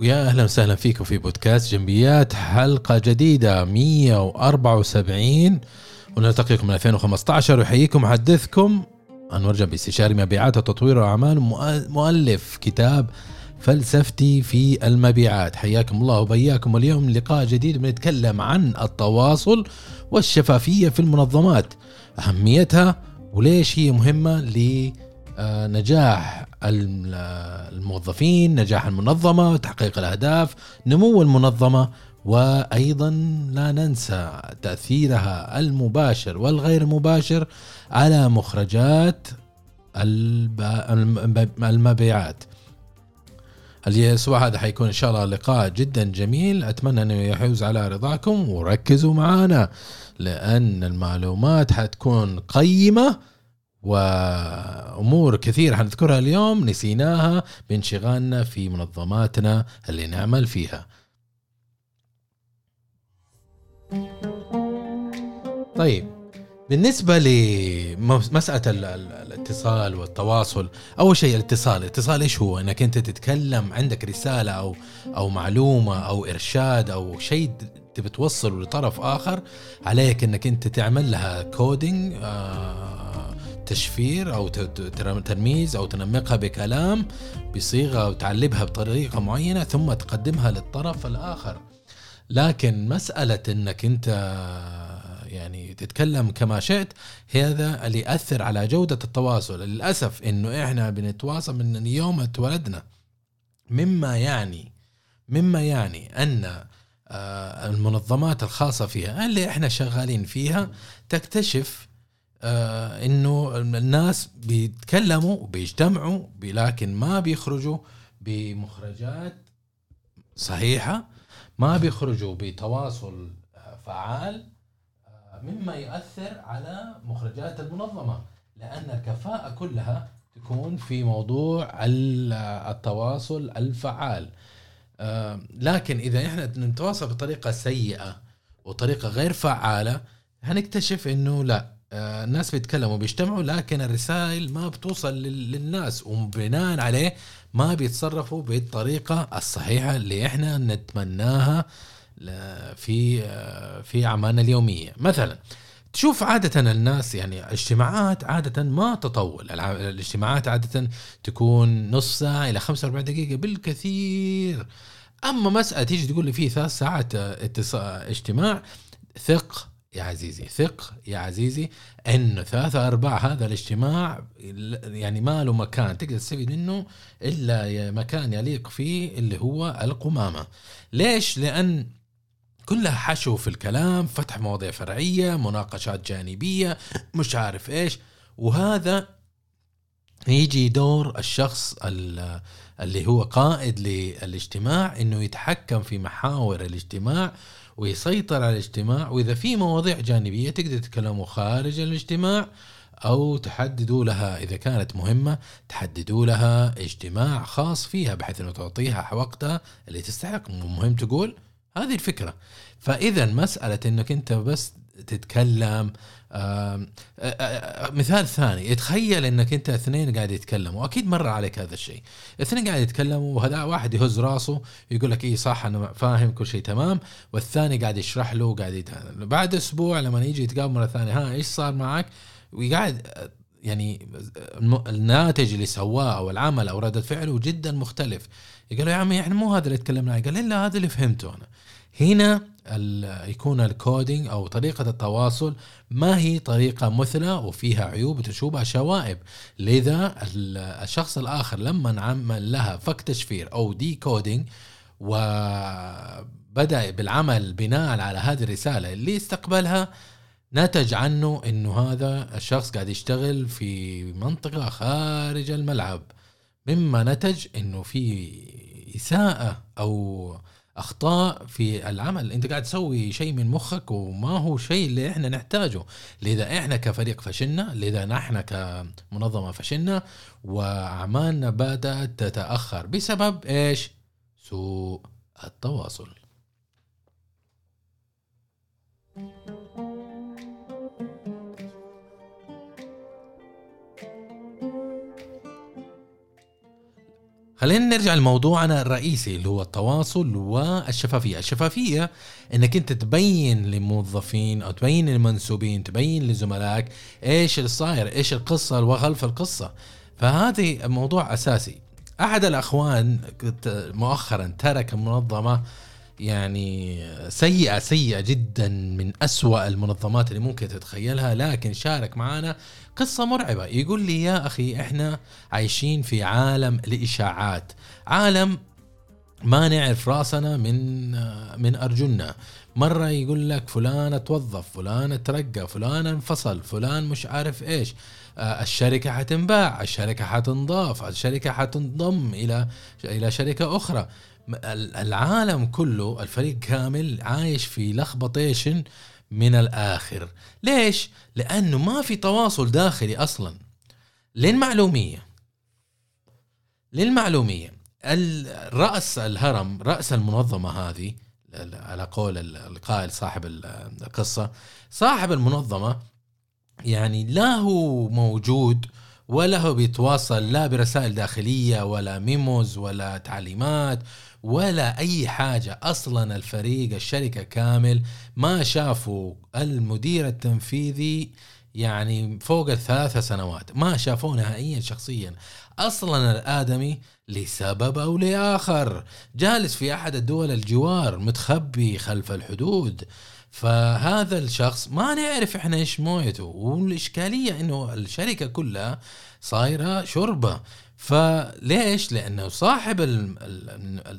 ويا أهلا وسهلا فيكم في بودكاست جنبيات حلقة جديدة 174 ونلتقيكم من 2015 ويحييكم محدثكم أنور جنبي استشاري مبيعات وتطوير واعمال مؤلف كتاب فلسفتي في المبيعات. حياكم الله وبياكم اليوم لقاء جديد بنتكلم عن التواصل والشفافية في المنظمات أهميتها وليش هي مهمة لنجاح الموظفين نجاح المنظمة تحقيق الأهداف نمو المنظمة وأيضا لا ننسى تأثيرها المباشر والغير مباشر على مخرجات المبيعات. الأسبوع هذا حيكون إن شاء الله لقاء جدا جميل. أتمنى أنه يحوز على رضاكم وركزوا معنا لأن المعلومات حتكون قيمة وأمور كثيرة حنذكرها اليوم نسيناها بانشغالنا في منظماتنا اللي نعمل فيها. طيب بالنسبة لمسألة الاتصال والتواصل أول شيء الاتصال الاتصال إيش هو أنك أنت تتكلم عندك رسالة أو أو معلومة أو إرشاد أو شيء تبي توصله لطرف آخر عليك أنك أنت تعمل لها كودينج آه تشفير أو ترميز أو تنمقها بكلام بصيغة أو تعلبها بطريقة معينة ثم تقدمها للطرف الآخر. لكن مسألة أنك أنت يعني تتكلم كما شئت هذا اللي يأثر على جودة التواصل. للأسف إنه إحنا بنتواصل من يوم اتولدنا. مما يعني مما يعني أن آه، المنظمات الخاصة فيها اللي إحنا شغالين فيها تكتشف آه، إنه الناس بيتكلموا وبيجتمعوا لكن ما بيخرجوا بمخرجات صحيحة ما بيخرجوا بتواصل فعال مما يؤثر على مخرجات المنظمة لأن الكفاءة كلها تكون في موضوع التواصل الفعال. آه، لكن إذا إحنا نتواصل بطريقة سيئة وطريقة غير فعالة هنكتشف إنه لا. آه، الناس بيتكلموا بيجتمعوا لكن الرسائل ما بتوصل للناس وبناء عليه ما بيتصرفوا بالطريقة الصحيحة اللي إحنا نتمناها في في أعمالنا اليومية. مثلا تشوف عادة الناس يعني اجتماعات عادة ما تطول. الاجتماعات عادة تكون نص ساعة إلى 45 دقيقة بالكثير. أما مسألة تيجي تقول لي في ثلاث ساعات اجتماع ثق يا عزيزي ثق يا عزيزي انه ثلاثة أرباع هذا الاجتماع يعني ما له مكان. تقدر تستفيد منه إلا مكان يليق فيه اللي هو القمامة. ليش؟ لأن كلها حشو في الكلام فتح مواضيع فرعية مناقشات جانبية مش عارف إيش. وهذا يجي دور الشخص اللي هو قائد للاجتماع إنه يتحكم في محاور الاجتماع ويسيطر على الاجتماع وإذا في مواضيع جانبية تقدر تتكلموا خارج الاجتماع أو تحددوا لها إذا كانت مهمة تحددوا لها اجتماع خاص فيها بحيث إنه تعطيها وقتها اللي تستحق مهم تقول. هذه الفكرة. فإذا مسألة إنك أنت بس تتكلم. مثال ثاني تخيل إنك أنت اثنين قاعد يتكلموا أكيد مر عليك هذا الشيء. اثنين قاعد يتكلموا وهذا واحد يهز راسه يقول لك اي صح أنا فاهم كل شيء تمام. والثاني قاعد يشرح له وقاعد يتكلم. بعد أسبوع لما يجي يتقابل مرة ثانية ها إيش صار معك؟ وقاعد يعني الناتج اللي سواه أو العمل أو ردة فعله جدا مختلف. يقول له يا عمي إحنا مو هذا اللي تكلمنا قال الا هذا اللي فهمته أنا. هنا يكون ال coding أو طريقة التواصل ما هي طريقة مثلى وفيها عيوب وتشوبها شوائب لذا الشخص الآخر لما نعمل لها فك تشفير أو decoding وبدا بالعمل بناء على هذه الرسالة اللي استقبلها نتج عنه إنه هذا الشخص قاعد يشتغل في منطقة خارج الملعب. مما نتج إنه في إساءة أو أخطاء في العمل. أنت قاعد تسوي شيء من مخك وما هو شيء اللي إحنا نحتاجه. لذا إحنا كفريق فشلنا لذا نحن كمنظمة فشلنا وأعمالنا بدأت تتأخر. بسبب إيش؟ سوء التواصل. خلينا نرجع لموضوعنا الرئيسي اللي هو التواصل والشفافية، الشفافية إنك أنت تبين للموظفين أو تبين للمنسوبين، تبين لزملائك إيش اللي صاير، إيش القصة وخلف القصة. فهذه موضوع أساسي. أحد الأخوان مؤخرا ترك المنظمه يعني سيئة سيئة جدا من أسوأ المنظمات اللي ممكن تتخيلها. لكن شارك معنا قصة مرعبة. يقول لي يا أخي إحنا عايشين في عالم الإشاعات عالم ما نعرف رأسنا من من أرجلنا. مرة يقول لك فلان توظف فلان ترقى فلان انفصل فلان مش عارف إيش. آه، الشركة حتنباع الشركة حتنضاف الشركة حتنضم إلى إلى شركة أخرى. العالم كله الفريق كامل عايش في لخبطيشن من الآخر. ليش؟ لأنه ما في تواصل داخلي أصلا. للمعلومية. للمعلومية. الراس الهرم رأس المنظمة هذه على قول القائل صاحب القصة صاحب المنظمة يعني لا هو موجود ولا هو بيتواصل لا برسائل داخلية ولا ميموز ولا تعليمات ولا أي حاجة. أصلا الفريق الشركة كامل ما شافوا المدير التنفيذي يعني فوق الثلاثة سنوات ما شافوه نهائيا شخصيا. أصلا الآدمي لسبب أو لآخر. جالس في أحد الدول الجوار متخبي خلف الحدود. فهذا الشخص ما نعرف إحنا إيش مويته والإشكالية إنه الشركة كلها صايرة شوربه فليش؟ لأنه صاحب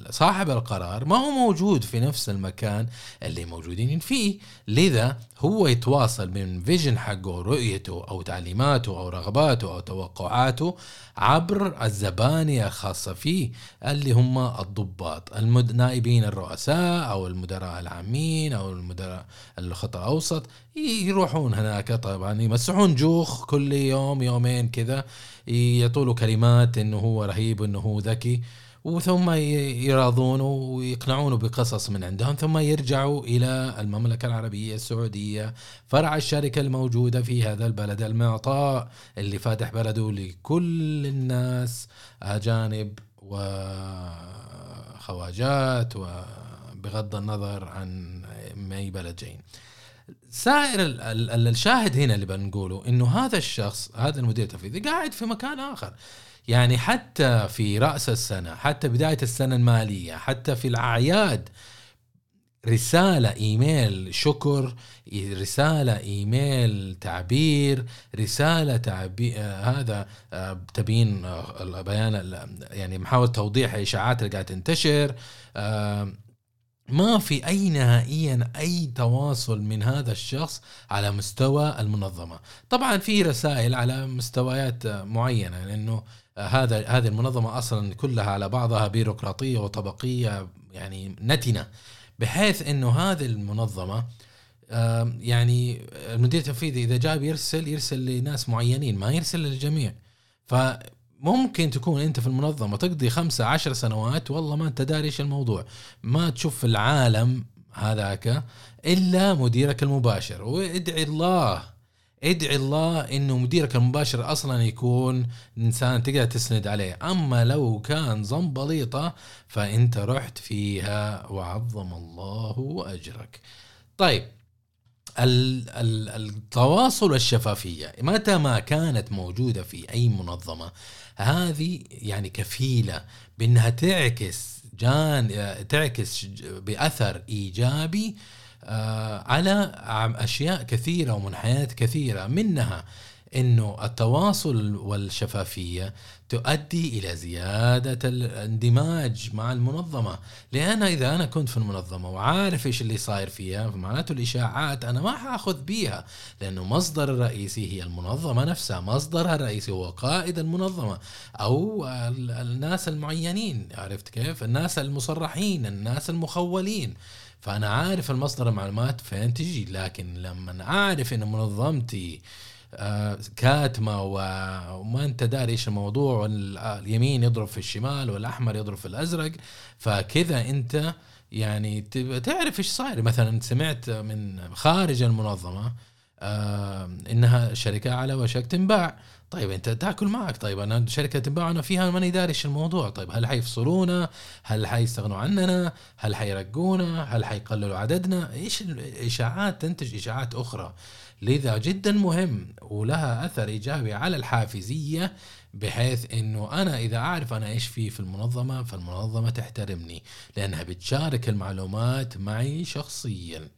صاحب القرار ما هو موجود في نفس المكان اللي موجودين فيه، لذا هو يتواصل من فيجن حقه رؤيته أو تعليماته أو رغباته أو توقعاته عبر الزبانية الخاصة فيه اللي هم الضباط النائبين الرؤساء أو المدراء العامين أو المدراء الخط الأوسط يروحون هناك طبعا يمسحون جوخ كل يوم يومين كذا يعطوا له كلمات إنه هو رهيب انه هو ذكي وثم يراضونه ويقنعونه بقصص من عندهم ثم يرجعوا إلى المملكة العربية السعودية فرع الشركة الموجودة في هذا البلد المعطاء اللي فاتح بلده لكل الناس أجانب وخواجات وبغض النظر عن أي بلد جايين. سائر الشاهد هنا اللي بنقوله إنه هذا الشخص هذا المدير التنفيذي قاعد في مكان آخر. يعني حتى في رأس السنة حتى بداية السنة المالية حتى في الأعياد رسالة إيميل شكر رسالة إيميل تعبير رسالة تعبير آه هذا آه تبين آه البيان يعني محاولة توضيح الاشاعات اللي قاعدة تنتشر ما في أي نهائيا أي تواصل من هذا الشخص على مستوى المنظمة. طبعا في رسائل على مستويات معينة لأنه هذا هذه المنظمة أصلا كلها على بعضها بيروقراطية وطبقية يعني نتنة بحيث إنه هذه المنظمة يعني المدير التنفيذي إذا جاء يرسل يرسل لناس معينين ما يرسل للجميع. فممكن تكون أنت في المنظمة تقضي خمسة عشر سنوات والله ما أنت داري إيش الموضوع. ما تشوف العالم هذاك إلا مديرك المباشر. وادعي الله ادعي الله إنه مديرك المباشر أصلا يكون إنسان تقدر تسند عليه. أما لو كان زنبليطة فأنت رحت فيها وعظم الله أجرك. طيب التواصل والشفافية. متى ما كانت موجودة في أي منظمة هذه يعني كفيلة بأنها تعكس جان تعكس بأثر إيجابي آه، على أشياء كثيرة ومنحنيات كثيرة منها إنه التواصل والشفافية تؤدي إلى زيادة الاندماج مع المنظمة. لأن إذا أنا كنت في المنظمة وعارف إيش اللي صاير فيها معناته الإشاعات أنا ما حأخذ بيها لأنه مصدر الرئيسي هي المنظمة نفسها. مصدرها الرئيسي هو قائد المنظمة أو الناس المعينين. عرفت كيف؟ الناس المصرحين الناس المخولين. فأنا عارف المصدر المعلومات فين تجي. لكن لما أعرف إن منظمتي كاتمة وما انت داري إيش الموضوع واليمين يضرب في الشمال والأحمر يضرب في الأزرق. فكذا انت يعني تعرف إيش صاير. مثلا سمعت من خارج المنظمة آه إنها شركة على وشك تنباع طيب أنت تأكل معك. طيب أنا شركة تنباع أنا فيها ماني داري إيش الموضوع. طيب هل حيفصلونا؟ هل حيستغنوا عننا؟ هل حيرقونا؟ هل حيقللوا عددنا؟ إيش الاشاعات تنتج إشاعات أخرى. لذا جدا مهم ولها أثر إيجابي على الحافزية بحيث إنه أنا إذا أعرف أنا إيش في في المنظمة فالمنظمة تحترمني لأنها بتشارك المعلومات معي شخصيا.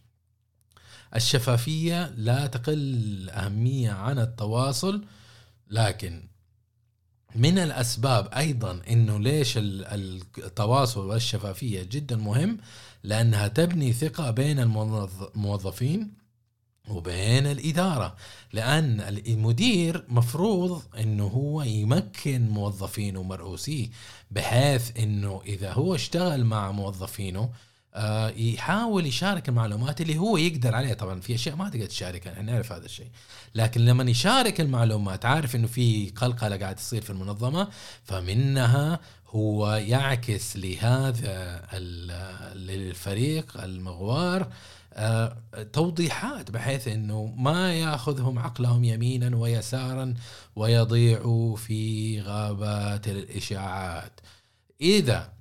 الشفافية لا تقل أهمية عن التواصل. لكن من الأسباب أيضا إنه ليش التواصل والشفافية جدا مهم لأنها تبني ثقة بين الموظفين وبين الإدارة لأن المدير مفروض أنه هو يمكن موظفينه ومرؤوسيه بحيث أنه إذا هو اشتغل مع موظفينه يحاول يشارك المعلومات اللي هو يقدر عليها. طبعا في أشياء ما تقدر تشاركها إحنا نعرف هذا الشيء. لكن لما يشارك المعلومات عارف إنه في قلقلة قاعد تصير في المنظمة فمنها هو يعكس لهذا للفريق المغوار آه، توضيحات بحيث إنه ما ياخذهم عقلهم يمينا ويسارا ويضيعوا في غابات الإشاعات. إذا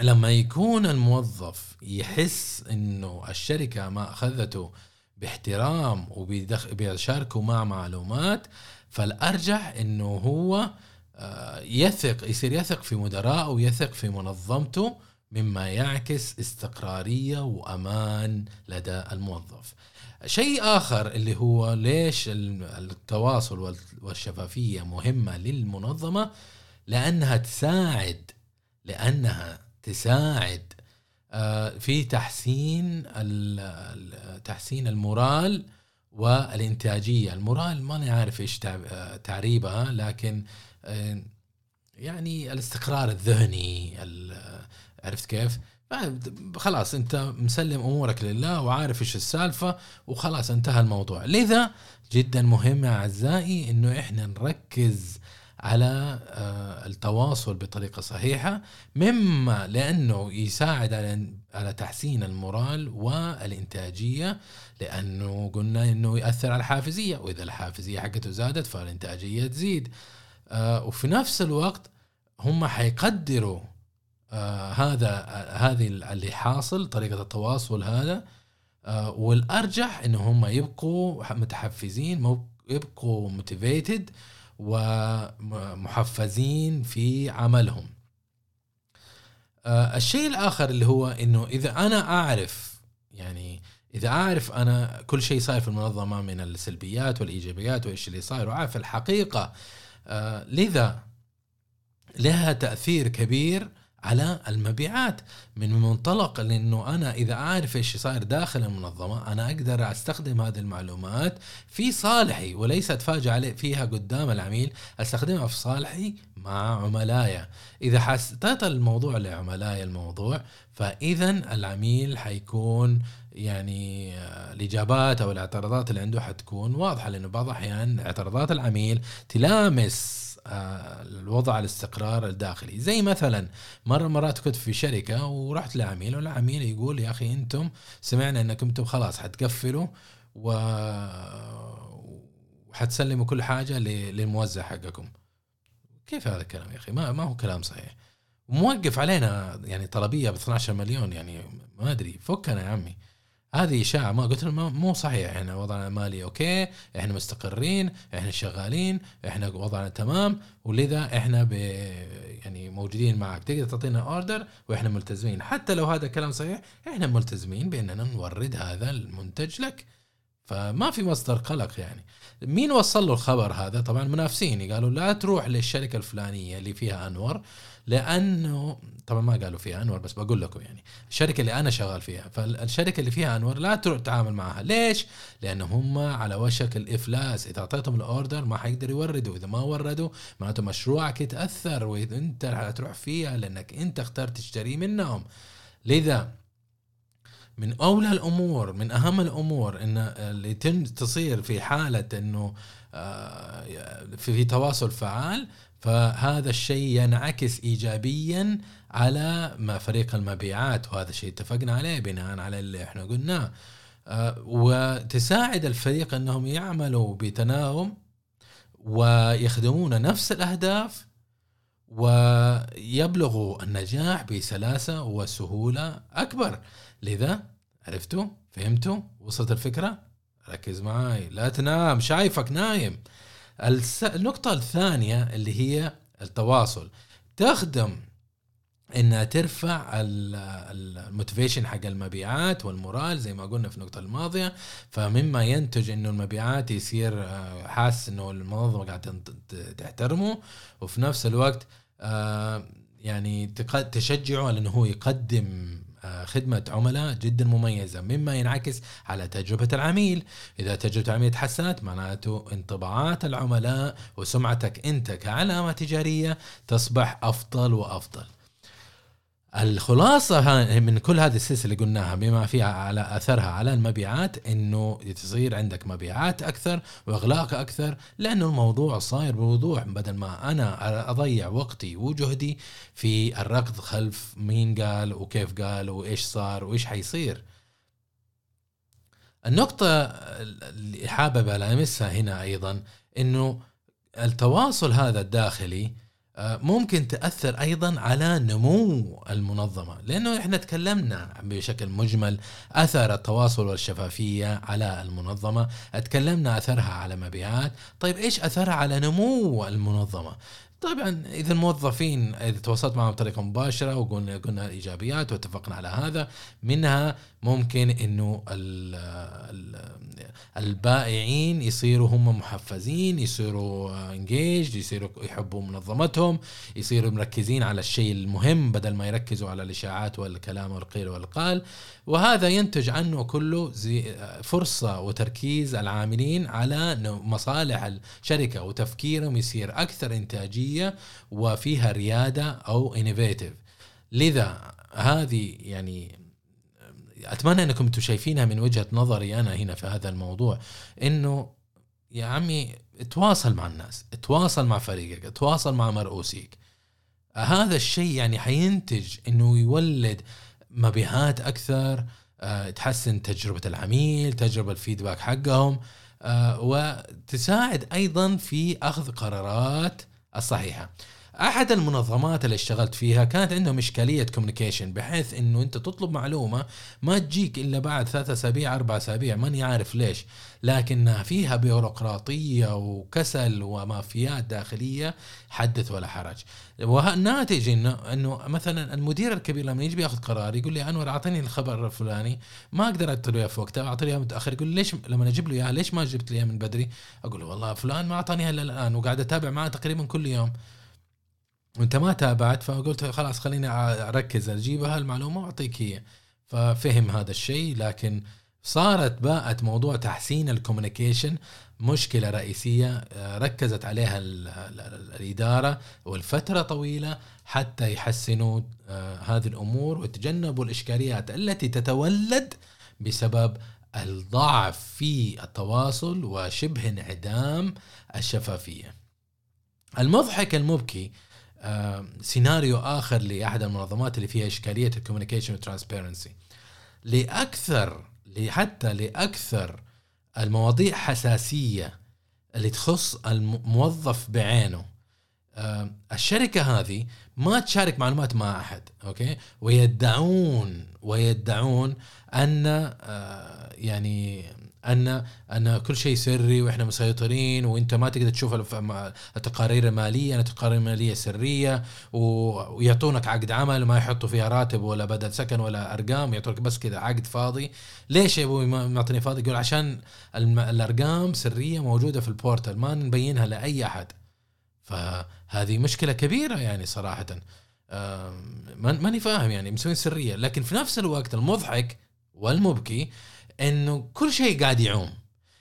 لما يكون الموظف يحس إنه الشركة ما أخذته باحترام وبيشاركوا مع معلومات فالأرجح إنه هو آه، يثق يصير يثق في مدراءه ويثق في منظمته مما يعكس استقرارية وأمان لدى الموظف. شيء آخر اللي هو ليش التواصل والشفافية مهمة للمنظمة لأنها تساعد لأنها تساعد. آه، في تحسين تحسين المورال والإنتاجية، المورال ما عارف إيش تعريبها لكن آه، يعني الاستقرار الذهني عرفت كيف؟ خلاص أنت مسلم أمورك لله وعارف إيش السالفة وخلاص انتهى الموضوع. لذا جدا مهم أعزائي إنه إحنا نركز على آه، التواصل بطريقة صحيحة مما لأنه يساعد على على تحسين المورال والإنتاجية لأنه قلنا إنه يأثر على الحافزية وإذا الحافزية حقته زادت فالإنتاجية تزيد. آه، وفي نفس الوقت هم حيقدروا آه هذا هذه اللي حاصل طريقة التواصل هذا. والأرجح إن هم يبقوا متحفزين يبقوا موتيفيتد ومحفزين في عملهم. آه الشيء الآخر اللي هو إنه إذا أنا أعرف يعني إذا أعرف أنا كل شيء صاير في المنظمة من السلبيات والإيجابيات وإيش اللي صاير وعارف الحقيقة آه لذا لها تأثير كبير على المبيعات. من منطلق لأنه أنا إذا أعرف إيش صاير داخل المنظمة أنا أقدر أستخدم هذه المعلومات في صالحي وليس اتفاجئ عليه فيها قدام العميل أستخدمها في صالحي مع عملائي إذا حسيت الموضوع لعملائي الموضوع فإذا العميل حيكون يعني الإجابات أو الاعتراضات اللي عنده حتكون واضحة لأنه بعض الأحيان اعتراضات العميل تلامس آه، الوضع الاستقرار الداخلي. زي مثلا مرة مرات كنت في شركة ورحت لعميل والعميل يقول يا أخي أنتم سمعنا أنكم أنتم خلاص حتقفلوا و وحتسلموا كل حاجة للموزع حقكم. كيف هذا الكلام يا أخي؟ ما, ما هو كلام صحيح. موقف علينا يعني طلبية ب 12 مليون يعني ما أدري فكنا يا عمي. هذه إشاعة ما قلت لهم مو صحيح. إحنا وضعنا المالي أوكي إحنا مستقرين إحنا شغالين إحنا وضعنا تمام. ولذا إحنا ب يعني موجودين معك. تقدر تعطينا اوردر وإحنا ملتزمين. حتى لو هذا الكلام صحيح إحنا ملتزمين بإننا نورد هذا المنتج لك. فما في مصدر قلق يعني. مين وصل له الخبر هذا؟ طبعا منافسين. قالوا لا تروح للشركة الفلانية اللي فيها أنور. لأنه طبعا ما قالوا فيها أنور بس بقول لكم يعني. الشركة اللي أنا شغال فيها فالشركة اللي فيها أنور لا تروح تتعامل معها. ليش؟ لأن هم على وشك الإفلاس. إذا أعطيتهم الأوردر ما حيقدروا يوردوا. إذا ما وردوا معناته مشروعك يتأثر وانت حتروح فيها لأنك أنت اخترت تشتري منهم. لذا من أولى الأمور من أهم الأمور إن اللي تصير في حالة إنه آه، في تواصل فعال فهذا الشيء ينعكس ايجابيا على ما فريق المبيعات وهذا الشيء اتفقنا عليه بناء على اللي إحنا قلناه. آه، وتساعد الفريق إنهم يعملوا بتناغم ويخدمون نفس الأهداف ويبلغوا النجاح بسلاسة وسهولة أكبر. لذا عرفتوا؟ فهمتوا؟ وصلت الفكرة؟ ركز معاي. لا تنام شايفك نايم. النقطة الثانية اللي هي التواصل. تخدم انها ترفع ال motivation حق المبيعات وال morale زي ما قلنا في النقطة الماضية. فمما ينتج إنه المبيعات يصير آه، حاسس إنه المنظمة قاعدة تحترمه. وفي نفس الوقت آه، يعني تشجعه على إنه هو يقدم خدمة عملاء جدا مميزة مما ينعكس على تجربة العميل. إذا تجربة العميل تحسنت معناته انطباعات العملاء وسمعتك أنت كعلامة تجارية تصبح أفضل وأفضل. الخلاصة من كل هذه السلسلة اللي قلناها بما فيها على أثرها على المبيعات إنه تصير عندك مبيعات أكثر وإغلاق أكثر لأنه الموضوع صاير بوضوح. بدل ما أنا أضيع وقتي وجهدي في الركض خلف مين قال وكيف قال وإيش صار وإيش حيصير. النقطة اللي حابب ألامسها هنا أيضا إنه التواصل هذا الداخلي ممكن تأثر أيضا على نمو المنظمة لأنه إحنا تكلمنا بشكل مجمل أثر التواصل والشفافية على المنظمة تكلمنا أثرها على مبيعات. طيب إيش أثرها على نمو المنظمة؟ طبعا إذا الموظفين إذا تواصلت معهم بطريقة مباشرة وقلنا قلنا الايجابيات واتفقنا على هذا منها ممكن إنه البائعين يصيروا هم محفزين يصيروا انجيج يصيروا يحبوا منظمتهم يصيروا مركزين على الشيء المهم بدل ما يركزوا على الإشاعات والكلام والقيل والقال. وهذا ينتج عنه كله زي فرصة وتركيز العاملين على مصالح الشركة وتفكيرهم يصير أكثر إنتاجية وفيها ريادة أو انوفيتيف لذا هذه يعني أتمنى أنكم أنتم شايفينها من وجهة نظري أنا هنا في هذا الموضوع إنه يا عمي تواصل مع الناس تواصل مع فريقك تواصل مع مرؤوسيك. هذا الشيء يعني حينتج إنه يولد مبيعات أكثر أه تحسن تجربة العميل تجربة ال feedback حقهم أه وتساعد أيضا في أخذ قرارات الصحيحة. أحد المنظمات اللي اشتغلت فيها كانت عندهم إشكالية communication بحيث إنه أنت تطلب معلومة ما تجيك إلا بعد ثلاثة أسابيع أربع أسابيع ماني عارف ليش. لكنها فيها بيروقراطية وكسل ومافيات داخلية حدث ولا حرج. والناتج انه إنه مثلا المدير الكبير لما يجي بياخذ قرار يقول لي أنور أعطيني الخبر الفلاني ما أقدر اعطي له في وقتها اعطي له إياه متأخر يقول ليش لما أجيب له اياها ليش ما جبت لي من بدري؟ أقول له والله فلان ما أعطاني إلا الآن وقاعد أتابع معاه تقريبا كل يوم. وانت ما تابعت فقلت خلاص خليني أركز اجيبها المعلومه وأعطيك هي. ففهم هذا الشيء لكن صارت باءت موضوع تحسين الكوميونيكيشن مشكلة رئيسية آه، ركزت عليها الإدارة والفترة طويلة حتى يحسنوا آه، هذه الأمور ويتجنبوا الإشكاليات التي تتولد بسبب الضعف في التواصل وشبه انعدام الشفافية. المضحك المبكي سيناريو آخر لأحد المنظمات اللي فيها إشكالية ال communication وال transparency لأكثر حتى لأكثر المواضيع حساسية اللي تخص الموظف بعينه الشركة هذه ما تشارك معلومات مع أحد أوكي؟ ويدعون ويدعون أن آه، يعني ان أن كل شيء سري وإحنا مسيطرين وإنت ما تقدر تشوف التقارير المالية أن التقارير المالية سرية ويعطونك عقد عمل ما يحطوا فيها راتب ولا بدل سكن ولا أرقام يعطونك بس كذا عقد فاضي. ليش يا أبوي معطيني فاضي؟ يقول عشان الأرقام سرية موجودة في ال portal ما نبينها لأي أحد. فهذه مشكلة كبيرة يعني صراحة. ماني فاهم يعني مسوين سرية. لكن في نفس الوقت المضحك والمبكي إنه كل شيء قاعد يعوم.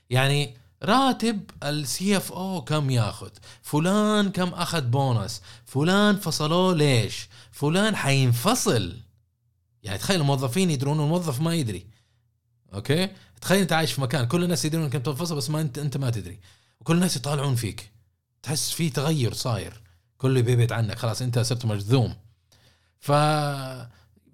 يعني راتب ال CFO كم ياخذ؟ فلان كم أخذ بونص؟ فلان فصلوه ليش؟ فلان حينفصل. يعني تخيل الموظفين يدرون الموظف ما يدري. okay؟ تخيل أنت عايش في مكان كل الناس يدرون إنك تنفصل بس ما انت أنت ما تدري. وكل الناس يطالعون فيك. تحس في تغير صاير. كله بيبعد عنك. خلاص أنت صرت مجذوم. ف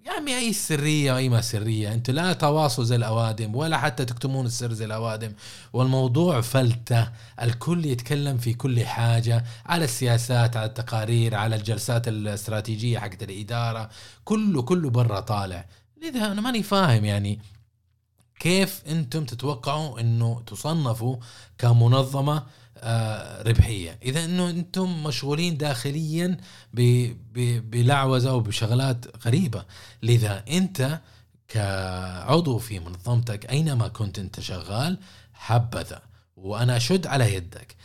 يا عمي أي سرية واي ما سرية. أنتوا لا تواصلوا زي الأوادم ولا حتى تكتمون السر زي الأوادم. والموضوع فلتة. الكل يتكلم في كل حاجة على السياسات على التقارير على الجلسات الاستراتيجية حقت الإدارة. كله كله برا طالع. لذا أنا ماني فاهم يعني كيف أنتم تتوقعوا إنه تصنفوا كمنظمة ربحية. إذا إنه أنتم مشغولين داخليا بلعوزة وبشغلات غريبة. لذا أنت كعضو في منظمتك أينما كنت أنت شغال حبذا. وأنا أشد على يدك.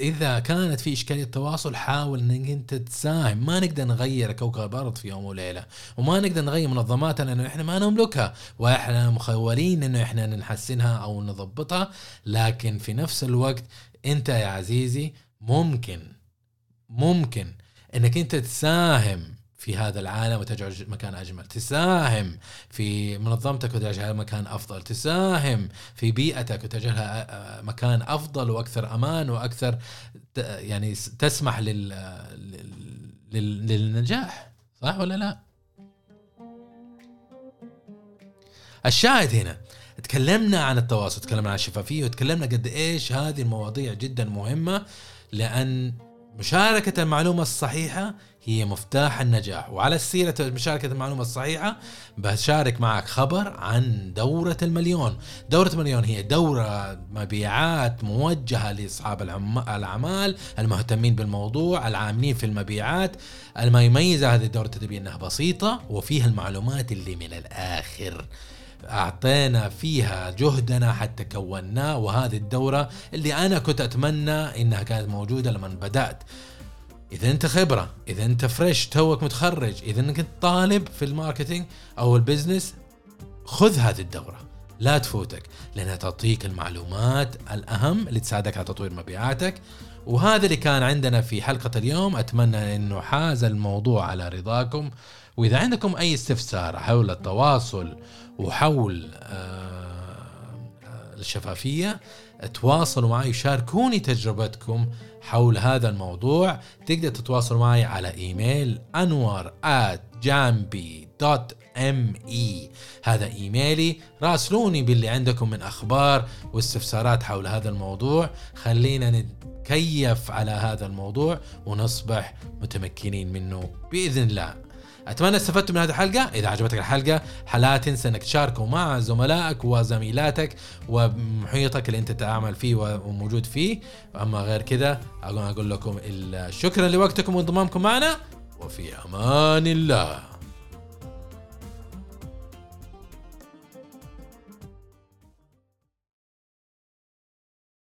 إذا كانت في إشكالية تواصل حاول إنك أنت تساهم. ما نقدر نغير كوكب الأرض في يوم وليلة. وما نقدر نغير منظماتنا لأنه إحنا ما نملكها. وإحنا مخولين إنه إحنا نحسنها أو نضبطها. لكن في نفس الوقت انت يا عزيزي ممكن ممكن انك انت تساهم في هذا العالم وتجعل مكان أجمل، تساهم في منظمتك وتجعلها مكان أفضل، تساهم في بيئتك وتجعلها مكان أفضل وأكثر أمان وأكثر يعني تسمح لل للنجاح، صح ولا لا؟ الشاهد هنا تكلمنا عن التواصل تكلمنا عن الشفافية وتكلمنا قد إيش هذه المواضيع جدا مهمة لأن مشاركة المعلومة الصحيحة هي مفتاح النجاح. وعلى السيرة مشاركة المعلومة الصحيحة بشارك معك خبر عن دورة المليون. دورة المليون هي دورة مبيعات موجهة لأصحاب الأعمال المهتمين بالموضوع العاملين في المبيعات. ما يميز هذه الدورة التدريبية أنها بسيطة وفيها المعلومات اللي من الآخر. أعطينا فيها جهدنا حتى كوناه وهذه الدورة اللي أنا كنت أتمنى إنها كانت موجودة لما بدأت. إذا أنت خبرة إذا أنت fresh توك متخرج إذا أنك طالب في ال marketing أو ال business خذ هذه الدورة. لا تفوتك لأنها تعطيك المعلومات الأهم اللي تساعدك على تطوير مبيعاتك. وهذا اللي كان عندنا في حلقة اليوم. أتمنى إنه حاز الموضوع على رضاكم. وإذا عندكم أي استفسار حول التواصل وحول آه، آه، الشفافية تواصلوا معي شاركوني تجربتكم حول هذا الموضوع. تقدر تتواصلوا معي على إيميل انور جامبي dot me هذا إيميلي. راسلوني باللي عندكم من أخبار واستفسارات حول هذا الموضوع. خلينا نتكيف على هذا الموضوع ونصبح متمكنين منه بإذن الله. أتمنى استفدتوا من هذه الحلقة. إذا عجبتك الحلقة لا تنسى إنك تشاركه مع زملائك وزميلاتك ومحيطك اللي أنت تعمل فيه وموجود فيه. أما غير كذا أقول لكم شكرا لوقتكم وانضمامكم معنا وفي أمان الله.